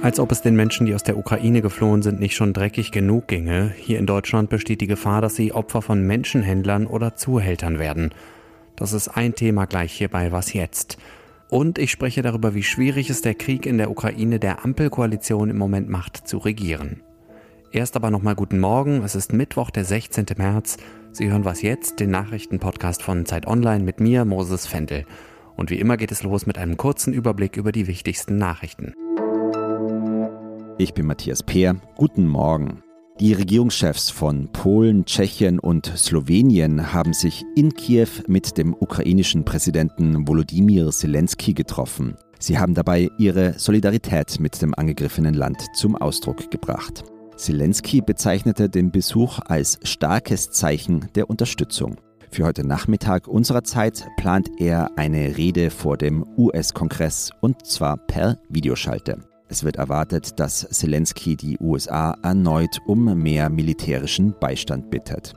Als ob es den Menschen, die aus der Ukraine geflohen sind, nicht schon dreckig genug ginge. Hier in Deutschland besteht die Gefahr, dass sie Opfer von Menschenhändlern oder Zuhältern werden. Das ist ein Thema gleich hier bei Was jetzt? Und ich spreche darüber, wie schwierig es der Krieg in der Ukraine der Ampelkoalition im Moment macht, zu regieren. Erst aber nochmal guten Morgen. Es ist Mittwoch, der 16. März. Sie hören Was jetzt? Den Nachrichtenpodcast von Zeit Online mit mir, Moses Fendel. Und wie immer geht es los mit einem kurzen Überblick über die wichtigsten Nachrichten. Ich bin Matthias Peer. Guten Morgen. Die Regierungschefs von Polen, Tschechien und Slowenien haben sich in Kiew mit dem ukrainischen Präsidenten Volodymyr Zelensky getroffen. Sie haben dabei ihre Solidarität mit dem angegriffenen Land zum Ausdruck gebracht. Zelensky bezeichnete den Besuch als starkes Zeichen der Unterstützung. Für heute Nachmittag unserer Zeit plant er eine Rede vor dem US-Kongress und zwar per Videoschalte. Es wird erwartet, dass Zelensky die USA erneut um mehr militärischen Beistand bittet.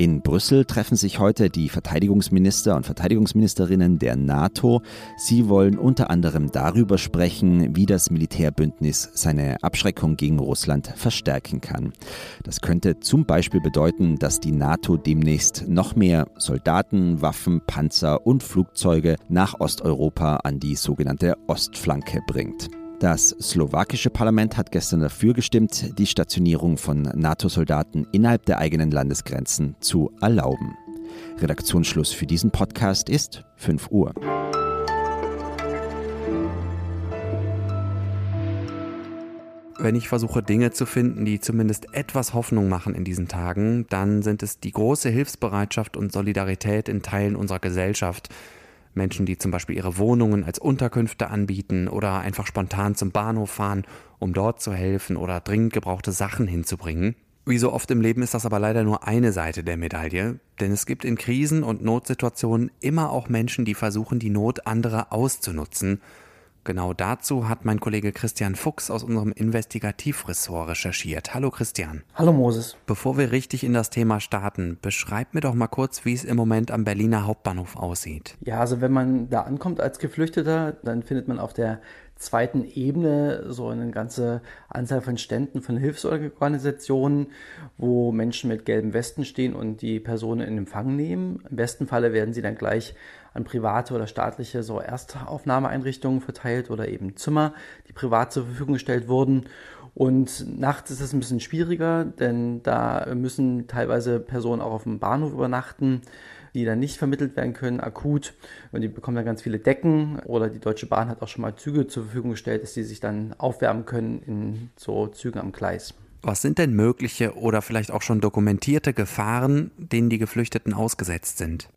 In Brüssel treffen sich heute die Verteidigungsminister und Verteidigungsministerinnen der NATO. Sie wollen unter anderem darüber sprechen, wie das Militärbündnis seine Abschreckung gegen Russland verstärken kann. Das könnte zum Beispiel bedeuten, dass die NATO demnächst noch mehr Soldaten, Waffen, Panzer und Flugzeuge nach Osteuropa an die sogenannte Ostflanke bringt. Das slowakische Parlament hat gestern dafür gestimmt, die Stationierung von NATO-Soldaten innerhalb der eigenen Landesgrenzen zu erlauben. Redaktionsschluss für diesen Podcast ist 5 Uhr. Wenn ich versuche, Dinge zu finden, die zumindest etwas Hoffnung machen in diesen Tagen, dann sind es die große Hilfsbereitschaft und Solidarität in Teilen unserer Gesellschaft, Menschen, die zum Beispiel ihre Wohnungen als Unterkünfte anbieten oder einfach spontan zum Bahnhof fahren, um dort zu helfen oder dringend gebrauchte Sachen hinzubringen. Wie so oft im Leben ist das aber leider nur eine Seite der Medaille, denn es gibt in Krisen und Notsituationen immer auch Menschen, die versuchen, die Not anderer auszunutzen Genau dazu hat mein Kollege Christian Fuchs aus unserem Investigativ-Ressort recherchiert. Hallo Christian. Hallo Moses. Bevor wir richtig in das Thema starten, beschreib mir doch mal kurz, wie es im Moment am Berliner Hauptbahnhof aussieht. Ja, also wenn man da ankommt als Geflüchteter, dann findet man auf der zweiten Ebene so eine ganze Anzahl von Ständen von Hilfsorganisationen, wo Menschen mit gelben Westen stehen und die Personen in Empfang nehmen. Im besten Falle werden sie dann gleich an private oder staatliche so Erstaufnahmeeinrichtungen verteilt oder eben Zimmer, die privat zur Verfügung gestellt wurden. Und nachts ist es ein bisschen schwieriger, denn da müssen teilweise Personen auch auf dem Bahnhof übernachten, die dann nicht vermittelt werden können, akut. Und die bekommen dann ganz viele Decken. Oder die Deutsche Bahn hat auch schon mal Züge zur Verfügung gestellt, dass die sich dann aufwärmen können in so Zügen am Gleis. Was sind denn mögliche oder vielleicht auch schon dokumentierte Gefahren, denen die Geflüchteten ausgesetzt sind?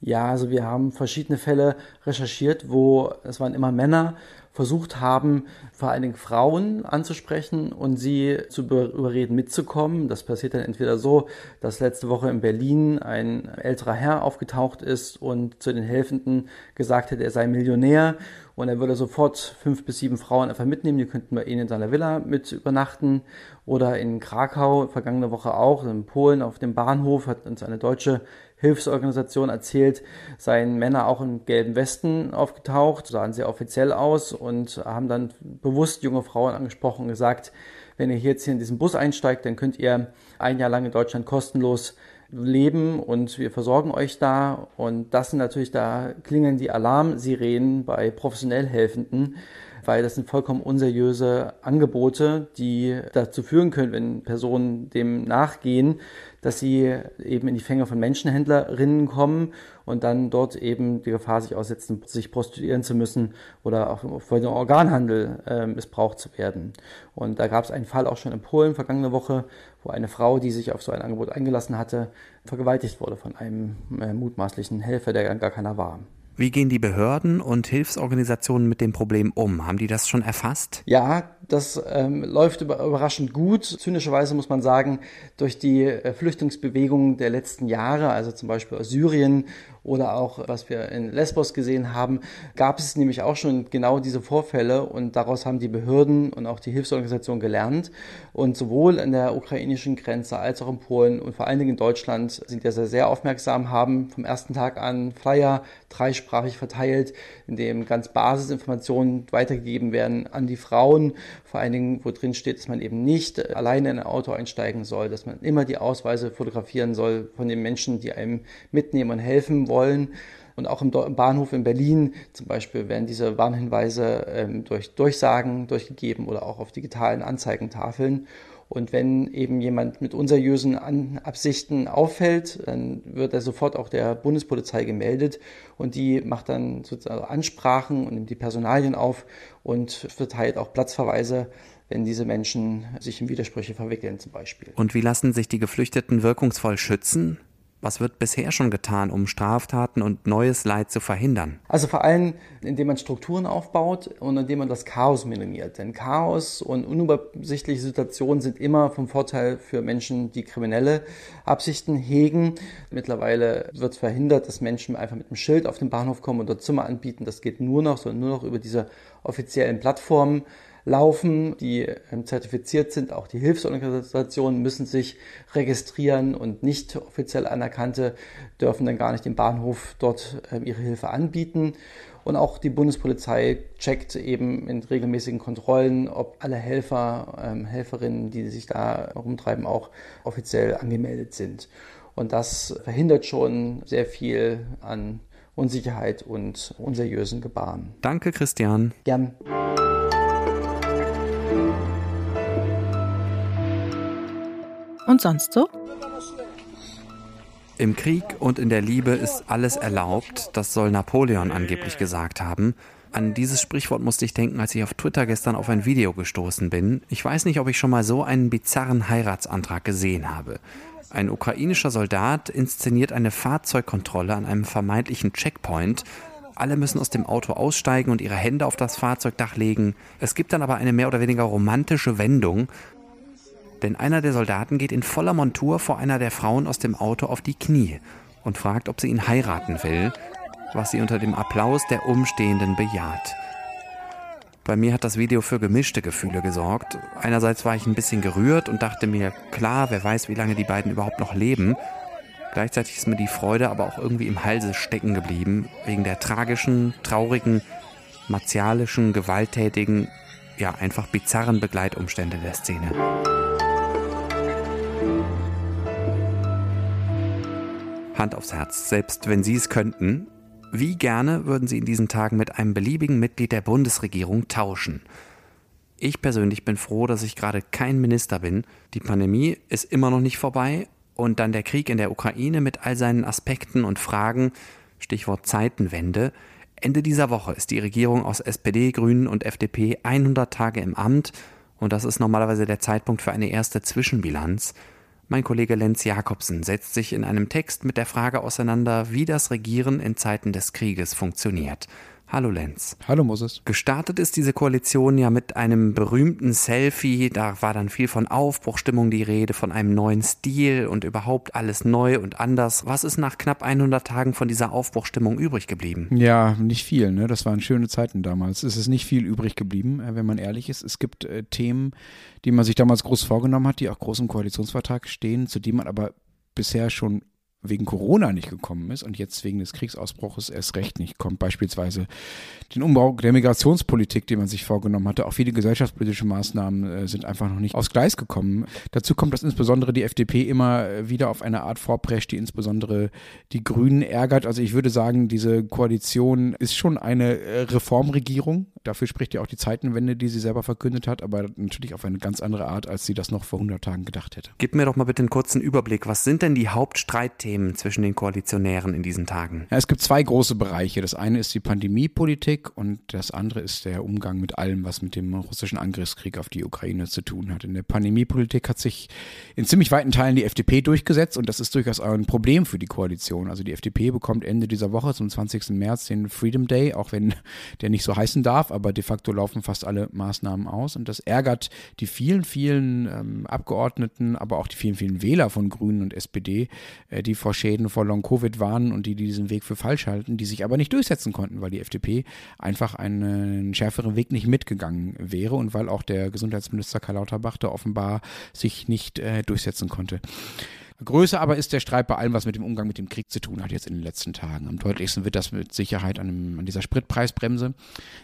Ja, also wir haben verschiedene Fälle recherchiert, wo es waren immer Männer, versucht haben, vor allen Dingen Frauen anzusprechen und sie zu überreden, mitzukommen. Das passiert dann entweder so, dass letzte Woche in Berlin ein älterer Herr aufgetaucht ist und zu den Helfenden gesagt hat, er sei Millionär und er würde sofort fünf bis sieben Frauen einfach mitnehmen, die könnten bei ihnen in seiner Villa mit übernachten. Oder in Krakau, vergangene Woche auch, in Polen auf dem Bahnhof hat uns eine deutsche Hilfsorganisation erzählt, seien Männer auch in gelben Westen aufgetaucht, sahen sehr offiziell aus und haben dann bewusst junge Frauen angesprochen und gesagt, wenn ihr jetzt hier in diesen Bus einsteigt, dann könnt ihr ein Jahr lang in Deutschland kostenlos leben und wir versorgen euch da. Und das sind natürlich, da klingen die Alarmsirenen bei professionell Helfenden, weil das sind vollkommen unseriöse Angebote, die dazu führen können, wenn Personen dem nachgehen, dass sie eben in die Fänge von Menschenhändlerinnen kommen und dann dort eben die Gefahr sich aussetzen, sich prostituieren zu müssen oder auch vor dem Organhandel äh, missbraucht zu werden. Und da gab es einen Fall auch schon in Polen vergangene Woche, wo eine Frau, die sich auf so ein Angebot eingelassen hatte, vergewaltigt wurde von einem äh, mutmaßlichen Helfer, der gar keiner war. Wie gehen die Behörden und Hilfsorganisationen mit dem Problem um? Haben die das schon erfasst? Ja, das ähm, läuft überraschend gut. Zynischerweise muss man sagen, durch die äh, Flüchtlingsbewegungen der letzten Jahre, also zum Beispiel aus Syrien oder auch was wir in Lesbos gesehen haben, gab es nämlich auch schon genau diese Vorfälle und daraus haben die Behörden und auch die Hilfsorganisationen gelernt. Und sowohl an der ukrainischen Grenze als auch in Polen und vor allen Dingen in Deutschland sind ja sehr, sehr aufmerksam, haben vom ersten Tag an Flyer dreisprachig verteilt, in dem ganz Basisinformationen weitergegeben werden an die Frauen, vor allen Dingen, wo drin steht, dass man eben nicht alleine in ein Auto einsteigen soll, dass man immer die Ausweise fotografieren soll von den Menschen, die einem mitnehmen und helfen wollen. Und auch im Bahnhof in Berlin zum Beispiel werden diese Warnhinweise ähm, durch Durchsagen durchgegeben oder auch auf digitalen Anzeigentafeln. Und wenn eben jemand mit unseriösen Absichten auffällt, dann wird er sofort auch der Bundespolizei gemeldet und die macht dann sozusagen Ansprachen und nimmt die Personalien auf und verteilt auch Platzverweise wenn diese Menschen sich in Widersprüche verwickeln zum Beispiel. Und wie lassen sich die Geflüchteten wirkungsvoll schützen? Was wird bisher schon getan, um Straftaten und neues Leid zu verhindern? Also vor allem, indem man Strukturen aufbaut und indem man das Chaos minimiert. Denn Chaos und unübersichtliche Situationen sind immer vom Vorteil für Menschen, die kriminelle Absichten hegen. Mittlerweile wird verhindert, dass Menschen einfach mit einem Schild auf den Bahnhof kommen dort Zimmer anbieten. Das geht nur noch, sondern nur noch über diese offiziellen Plattformen laufen, die ähm, zertifiziert sind. Auch die Hilfsorganisationen müssen sich registrieren und nicht offiziell anerkannte dürfen dann gar nicht im Bahnhof dort ähm, ihre Hilfe anbieten. Und auch die Bundespolizei checkt eben in regelmäßigen Kontrollen, ob alle Helfer, ähm, Helferinnen, die sich da rumtreiben, auch offiziell angemeldet sind. Und das verhindert schon sehr viel an Unsicherheit und unseriösen Gebaren. Danke, Christian. Gern. Und sonst so? Im Krieg und in der Liebe ist alles erlaubt, das soll Napoleon angeblich gesagt haben. An dieses Sprichwort musste ich denken, als ich auf Twitter gestern auf ein Video gestoßen bin. Ich weiß nicht, ob ich schon mal so einen bizarren Heiratsantrag gesehen habe. Ein ukrainischer Soldat inszeniert eine Fahrzeugkontrolle an einem vermeintlichen Checkpoint. Alle müssen aus dem Auto aussteigen und ihre Hände auf das Fahrzeugdach legen. Es gibt dann aber eine mehr oder weniger romantische Wendung denn einer der Soldaten geht in voller Montur vor einer der Frauen aus dem Auto auf die Knie und fragt, ob sie ihn heiraten will, was sie unter dem Applaus der Umstehenden bejaht. Bei mir hat das Video für gemischte Gefühle gesorgt. Einerseits war ich ein bisschen gerührt und dachte mir, klar, wer weiß, wie lange die beiden überhaupt noch leben. Gleichzeitig ist mir die Freude aber auch irgendwie im Halse stecken geblieben, wegen der tragischen, traurigen, martialischen, gewalttätigen, ja einfach bizarren Begleitumstände der Szene. Hand aufs Herz, selbst wenn Sie es könnten, wie gerne würden Sie in diesen Tagen mit einem beliebigen Mitglied der Bundesregierung tauschen? Ich persönlich bin froh, dass ich gerade kein Minister bin. Die Pandemie ist immer noch nicht vorbei und dann der Krieg in der Ukraine mit all seinen Aspekten und Fragen, Stichwort Zeitenwende. Ende dieser Woche ist die Regierung aus SPD, Grünen und FDP 100 Tage im Amt und das ist normalerweise der Zeitpunkt für eine erste Zwischenbilanz. Mein Kollege Lenz Jakobsen setzt sich in einem Text mit der Frage auseinander, wie das Regieren in Zeiten des Krieges funktioniert. Hallo Lenz. Hallo Moses. Gestartet ist diese Koalition ja mit einem berühmten Selfie. Da war dann viel von Aufbruchstimmung die Rede, von einem neuen Stil und überhaupt alles neu und anders. Was ist nach knapp 100 Tagen von dieser Aufbruchstimmung übrig geblieben? Ja, nicht viel. Ne? Das waren schöne Zeiten damals. Es ist nicht viel übrig geblieben, äh, wenn man ehrlich ist. Es gibt äh, Themen, die man sich damals groß vorgenommen hat, die auch groß im Koalitionsvertrag stehen, zu denen man aber bisher schon wegen Corona nicht gekommen ist und jetzt wegen des Kriegsausbruches erst recht nicht kommt. Beispielsweise den Umbau der Migrationspolitik, den man sich vorgenommen hatte. Auch viele gesellschaftspolitische Maßnahmen äh, sind einfach noch nicht aufs Gleis gekommen. Dazu kommt, dass insbesondere die FDP immer wieder auf eine Art vorprescht, die insbesondere die Grünen ärgert. Also ich würde sagen, diese Koalition ist schon eine äh, Reformregierung. Dafür spricht ja auch die Zeitenwende, die sie selber verkündet hat, aber natürlich auf eine ganz andere Art, als sie das noch vor 100 Tagen gedacht hätte. Gib mir doch mal bitte einen kurzen Überblick. Was sind denn die Hauptstreitthemen zwischen den Koalitionären in diesen Tagen? Ja, es gibt zwei große Bereiche. Das eine ist die Pandemiepolitik und das andere ist der Umgang mit allem, was mit dem russischen Angriffskrieg auf die Ukraine zu tun hat. In der Pandemiepolitik hat sich in ziemlich weiten Teilen die FDP durchgesetzt und das ist durchaus ein Problem für die Koalition. Also die FDP bekommt Ende dieser Woche zum 20. März den Freedom Day, auch wenn der nicht so heißen darf aber de facto laufen fast alle Maßnahmen aus und das ärgert die vielen, vielen ähm, Abgeordneten, aber auch die vielen, vielen Wähler von Grünen und SPD, äh, die vor Schäden vor Long-Covid warnen und die, die diesen Weg für falsch halten, die sich aber nicht durchsetzen konnten, weil die FDP einfach einen schärferen Weg nicht mitgegangen wäre und weil auch der Gesundheitsminister Karl Lauterbach da offenbar sich nicht äh, durchsetzen konnte. Größer aber ist der Streit bei allem, was mit dem Umgang mit dem Krieg zu tun hat jetzt in den letzten Tagen. Am deutlichsten wird das mit Sicherheit an, dem, an dieser Spritpreisbremse.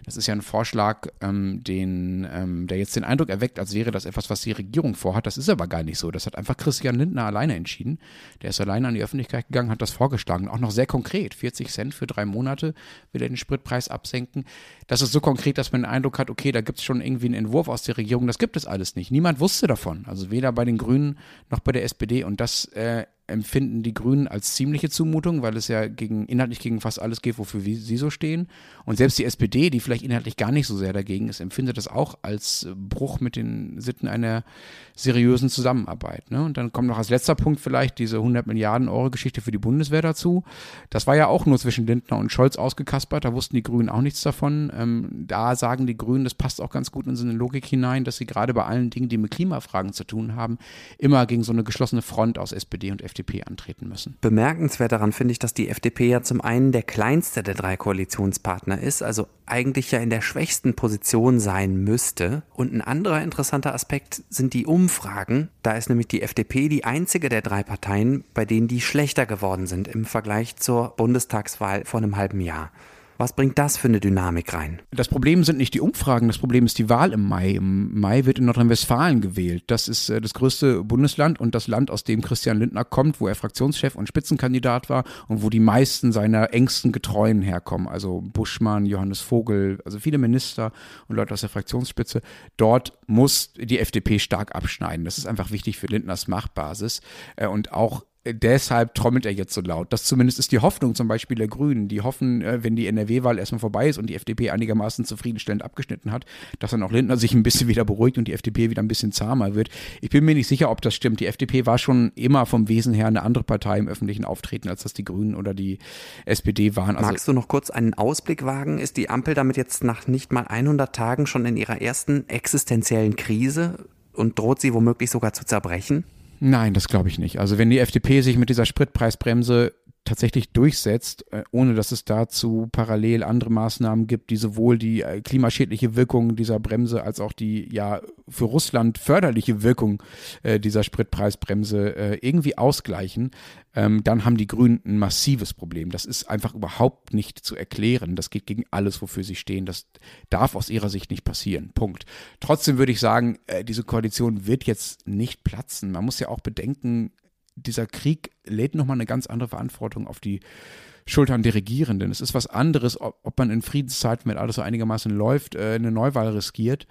Das ist ja ein Vorschlag, ähm, den, ähm, der jetzt den Eindruck erweckt, als wäre das etwas, was die Regierung vorhat. Das ist aber gar nicht so. Das hat einfach Christian Lindner alleine entschieden. Der ist alleine an die Öffentlichkeit gegangen, hat das vorgeschlagen. Auch noch sehr konkret. 40 Cent für drei Monate will er den Spritpreis absenken. Das ist so konkret, dass man den Eindruck hat, okay, da gibt es schon irgendwie einen Entwurf aus der Regierung. Das gibt es alles nicht. Niemand wusste davon. Also weder bei den Grünen noch bei der SPD. Und das äh, empfinden die Grünen als ziemliche Zumutung, weil es ja gegen, inhaltlich gegen fast alles geht, wofür sie so stehen. Und selbst die SPD, die vielleicht inhaltlich gar nicht so sehr dagegen ist, empfindet das auch als Bruch mit den Sitten einer seriösen Zusammenarbeit. Ne? Und dann kommt noch als letzter Punkt vielleicht diese 100 Milliarden Euro Geschichte für die Bundeswehr dazu. Das war ja auch nur zwischen Lindner und Scholz ausgekaspert, da wussten die Grünen auch nichts davon. Ähm, da sagen die Grünen, das passt auch ganz gut in so eine Logik hinein, dass sie gerade bei allen Dingen, die mit Klimafragen zu tun haben, immer gegen so eine geschlossene Front aus SPD und FDP FDP antreten müssen. Bemerkenswert daran finde ich, dass die FDP ja zum einen der kleinste der drei Koalitionspartner ist, also eigentlich ja in der schwächsten Position sein müsste. Und ein anderer interessanter Aspekt sind die Umfragen. Da ist nämlich die FDP die einzige der drei Parteien, bei denen die schlechter geworden sind im Vergleich zur Bundestagswahl vor einem halben Jahr. Was bringt das für eine Dynamik rein? Das Problem sind nicht die Umfragen, das Problem ist die Wahl im Mai. Im Mai wird in Nordrhein-Westfalen gewählt. Das ist äh, das größte Bundesland und das Land, aus dem Christian Lindner kommt, wo er Fraktionschef und Spitzenkandidat war und wo die meisten seiner engsten Getreuen herkommen. Also Buschmann, Johannes Vogel, also viele Minister und Leute aus der Fraktionsspitze. Dort muss die FDP stark abschneiden. Das ist einfach wichtig für Lindners Machtbasis äh, und auch deshalb trommelt er jetzt so laut. Das zumindest ist die Hoffnung zum Beispiel der Grünen. Die hoffen, äh, wenn die NRW-Wahl erstmal vorbei ist und die FDP einigermaßen zufriedenstellend abgeschnitten hat, dass dann auch Lindner sich ein bisschen wieder beruhigt und die FDP wieder ein bisschen zahmer wird. Ich bin mir nicht sicher, ob das stimmt. Die FDP war schon immer vom Wesen her eine andere Partei im öffentlichen Auftreten, als das die Grünen oder die SPD waren. Also Magst du noch kurz einen Ausblick wagen? Ist die Ampel damit jetzt nach nicht mal 100 Tagen schon in ihrer ersten existenziellen Krise und droht sie womöglich sogar zu zerbrechen? Nein, das glaube ich nicht. Also wenn die FDP sich mit dieser Spritpreisbremse tatsächlich durchsetzt, äh, ohne dass es dazu parallel andere Maßnahmen gibt, die sowohl die äh, klimaschädliche Wirkung dieser Bremse als auch die ja für Russland förderliche Wirkung äh, dieser Spritpreisbremse irgendwie ausgleichen, ähm, dann haben die Grünen ein massives Problem. Das ist einfach überhaupt nicht zu erklären. Das geht gegen alles, wofür sie stehen. Das darf aus ihrer Sicht nicht passieren. Punkt. Trotzdem würde ich sagen, diese Koalition wird jetzt nicht platzen. Man muss ja auch bedenken, dieser Krieg lädt nochmal eine ganz andere Verantwortung auf die Schultern der Regierenden. Es ist was anderes, ob, ob man in Friedenszeiten, wenn alles so einigermaßen läuft, äh, eine Neuwahl riskiert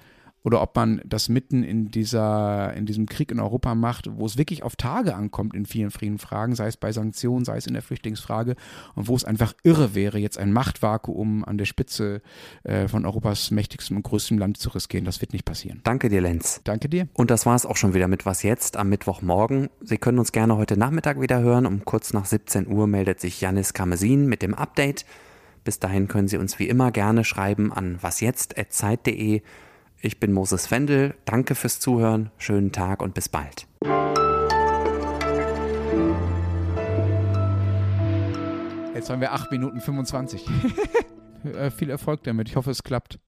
oder ob man das mitten in dieser, in diesem Krieg in Europa macht, wo es wirklich auf Tage ankommt in vielen, vielen Fragen, sei es bei Sanktionen, sei es in der Flüchtlingsfrage und wo es einfach irre wäre, jetzt ein Machtvakuum an der Spitze äh, von Europas mächtigstem und größtem Land zu riskieren. Das wird nicht passieren. Danke dir, Lenz. Danke dir. Und das war es auch schon wieder mit Was Jetzt am Mittwochmorgen. Sie können uns gerne heute Nachmittag wieder hören. Um kurz nach 17 Uhr meldet sich Janis Kamesin mit dem Update. Bis dahin können Sie uns wie immer gerne schreiben an wasjetzt.zeit.de ich bin Moses Fendel. Danke fürs Zuhören. Schönen Tag und bis bald. Jetzt haben wir 8 Minuten 25. Äh, viel Erfolg damit. Ich hoffe, es klappt.